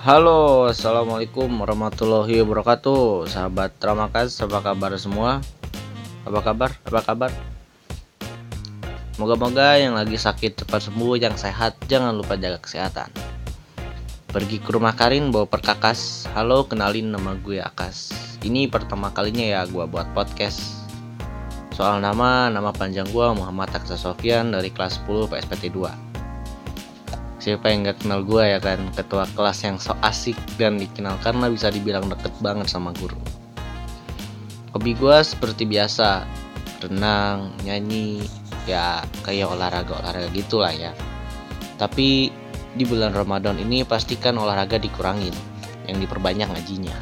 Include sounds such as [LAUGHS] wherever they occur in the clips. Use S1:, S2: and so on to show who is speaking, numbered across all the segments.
S1: Halo, assalamualaikum warahmatullahi wabarakatuh, sahabat Ramakas, apa kabar semua? Apa kabar? Apa kabar? Moga-moga yang lagi sakit cepat sembuh, yang sehat jangan lupa jaga kesehatan. Pergi ke rumah Karin bawa perkakas. Halo, kenalin nama gue Akas. Ini pertama kalinya ya gue buat podcast. Soal nama, nama panjang gue Muhammad Aksa Sofyan dari kelas 10 PSPT 2 siapa yang gak kenal gue ya kan? Ketua kelas yang so asik dan dikenal karena bisa dibilang deket banget sama guru. Hobi gue seperti biasa renang nyanyi ya kayak olahraga olahraga gitulah ya. Tapi di bulan Ramadan ini pastikan olahraga dikurangin yang diperbanyak ngajinya.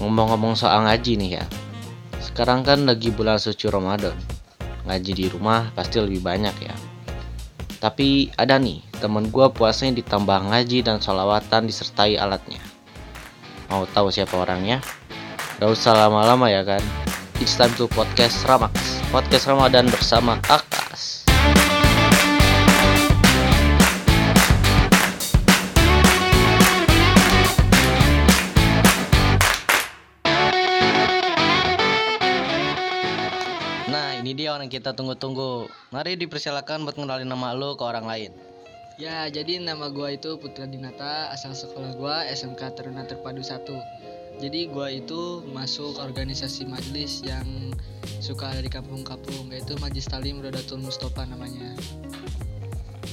S1: Ngomong-ngomong soal ngaji nih ya sekarang kan lagi bulan suci Ramadan. Ngaji di rumah pasti lebih banyak ya tapi ada nih, temen gue puasanya ditambah ngaji dan sholawatan disertai alatnya. Mau tahu siapa orangnya? Gak usah lama-lama ya kan? It's time to podcast Ramax. Podcast Ramadan bersama Akas. Dia orang kita tunggu-tunggu. Mari dipersilakan buat ngenalin nama lo ke orang lain.
S2: Ya, jadi nama gua itu Putra Dinata, asal sekolah gua SMK Taruna Terpadu 1. Jadi gua itu masuk organisasi majelis yang suka ada di kampung-kampung, yaitu Majlis Talim Rodatul Mustafa namanya.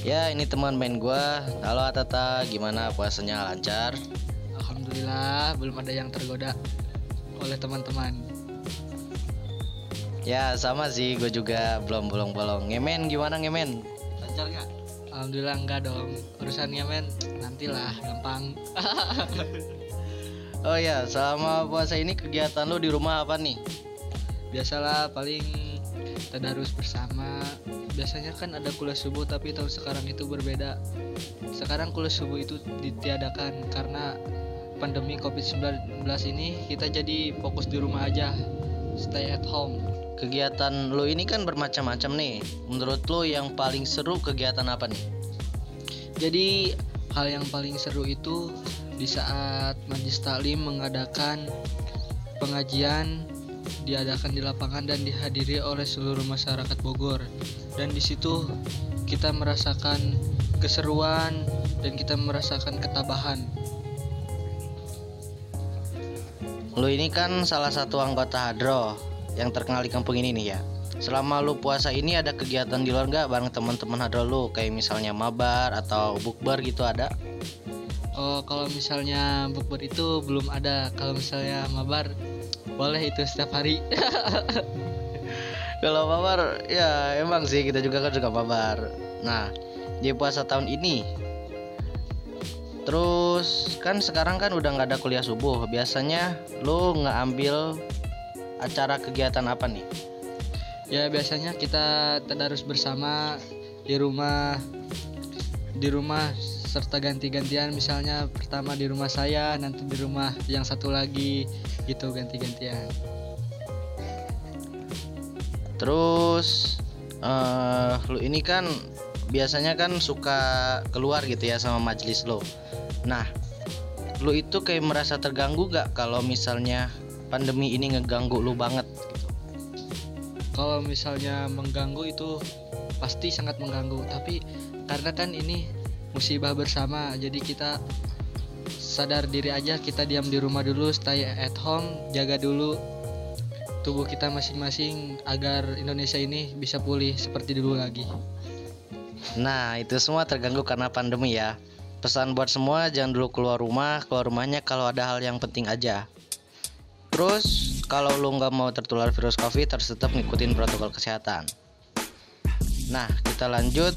S1: Ya, ini teman main gua. Halo Atata, gimana puasanya lancar?
S2: Alhamdulillah belum ada yang tergoda oleh teman-teman.
S1: Ya, sama sih, gue juga belum bolong-bolong. Ngemen gimana ngemen?
S2: Lancar nggak? Alhamdulillah enggak dong. Urusannya men nantilah gampang. [LAUGHS]
S1: Oh ya, selama puasa ini kegiatan lu di rumah apa nih?
S2: Biasalah paling tadarus bersama. Biasanya kan ada kuliah subuh tapi tahun sekarang itu berbeda. Sekarang kuliah subuh itu ditiadakan karena pandemi Covid-19 ini kita jadi fokus di rumah aja. Stay at home.
S1: Kegiatan lu ini kan bermacam-macam nih. Menurut lu yang paling seru kegiatan apa nih?
S2: Jadi hal yang paling seru itu di saat Majlis Taklim mengadakan pengajian diadakan di lapangan dan dihadiri oleh seluruh masyarakat Bogor. Dan di situ kita merasakan keseruan dan kita merasakan ketabahan.
S1: Lu ini kan salah satu anggota Hadro yang terkenal di kampung ini nih ya. Selama lu puasa ini ada kegiatan di luar nggak bareng teman-teman Hadro lu kayak misalnya mabar atau bukber gitu ada?
S2: Oh, kalau misalnya bukber itu belum ada. Kalau misalnya mabar boleh itu setiap hari. [LAUGHS]
S1: Kalau mabar ya emang sih kita juga kan juga mabar. Nah, di puasa tahun ini Terus kan sekarang kan udah nggak ada kuliah subuh. Biasanya lu nggak ambil acara kegiatan apa nih?
S2: Ya biasanya kita tadarus bersama di rumah di rumah serta ganti-gantian misalnya pertama di rumah saya nanti di rumah yang satu lagi gitu ganti-gantian
S1: Terus eh lu ini kan biasanya kan suka keluar gitu ya sama majelis lo. Nah, lu itu kayak merasa terganggu gak kalau misalnya pandemi ini ngeganggu lu banget?
S2: kalau misalnya mengganggu itu pasti sangat mengganggu tapi karena kan ini musibah bersama jadi kita sadar diri aja kita diam di rumah dulu stay at home jaga dulu tubuh kita masing-masing agar Indonesia ini bisa pulih seperti dulu lagi
S1: Nah, itu semua terganggu karena pandemi ya. Pesan buat semua jangan dulu keluar rumah, keluar rumahnya kalau ada hal yang penting aja. Terus, kalau lu nggak mau tertular virus COVID, harus tetap ngikutin protokol kesehatan. Nah, kita lanjut.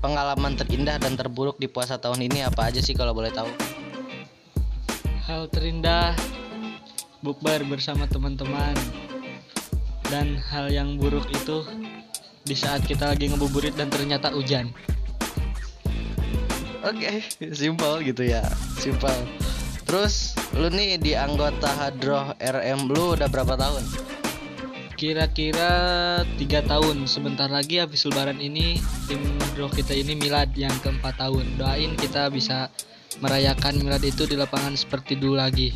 S1: Pengalaman terindah dan terburuk di puasa tahun ini apa aja sih kalau boleh tahu?
S2: hal terindah bukber bersama teman-teman dan hal yang buruk itu di saat kita lagi ngebuburit dan ternyata hujan
S1: Oke, [LAUGHS] simpel gitu ya, simpel. Terus, lu nih di anggota Hadroh RM lu udah berapa tahun?
S2: Kira-kira tiga tahun. Sebentar lagi habis lebaran ini tim bro kita ini milad yang keempat tahun. Doain kita bisa merayakan milad itu di lapangan seperti dulu lagi.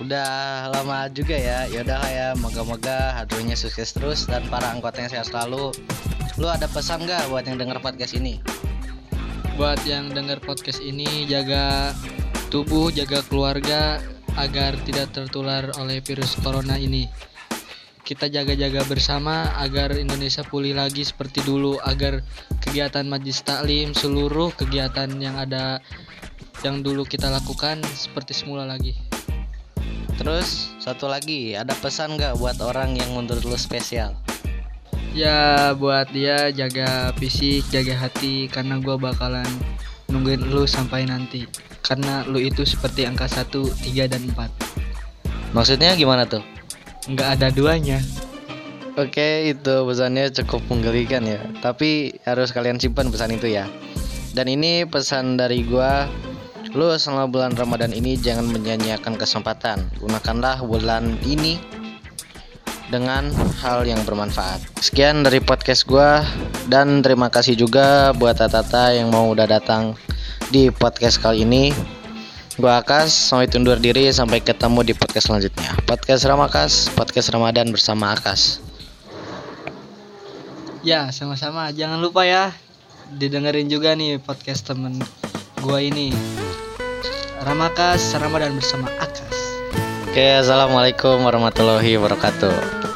S1: Udah lama juga ya. Yaudah lah ya, moga-moga hadronya sukses terus dan para anggotanya sehat selalu. Lu ada pesan nggak buat yang denger podcast ini?
S2: Buat yang dengar podcast ini jaga tubuh, jaga keluarga agar tidak tertular oleh virus corona ini. Kita jaga-jaga bersama agar Indonesia pulih lagi seperti dulu, agar kegiatan majlis taklim, seluruh kegiatan yang ada yang dulu kita lakukan seperti semula lagi.
S1: Terus satu lagi, ada pesan nggak buat orang yang menurut lu spesial?
S2: Ya buat dia jaga fisik, jaga hati karena gua bakalan nungguin lu sampai nanti. Karena lu itu seperti angka 1, 3 dan 4.
S1: Maksudnya gimana tuh?
S2: Nggak ada duanya.
S1: Oke, itu pesannya cukup menggelikan ya. Tapi harus kalian simpan pesan itu ya. Dan ini pesan dari gua, lu selama bulan Ramadan ini jangan menyanyiakan kesempatan. Gunakanlah bulan ini dengan hal yang bermanfaat. Sekian dari podcast gua dan terima kasih juga buat Tata yang mau udah datang di podcast kali ini. Gua Akas, sampai undur diri sampai ketemu di podcast selanjutnya. Podcast Ramakas, podcast Ramadan bersama Akas.
S2: Ya, sama-sama. Jangan lupa ya didengerin juga nih podcast temen gua ini. Ramakas Ramadan bersama Akas.
S1: Oke, assalamualaikum warahmatullahi wabarakatuh.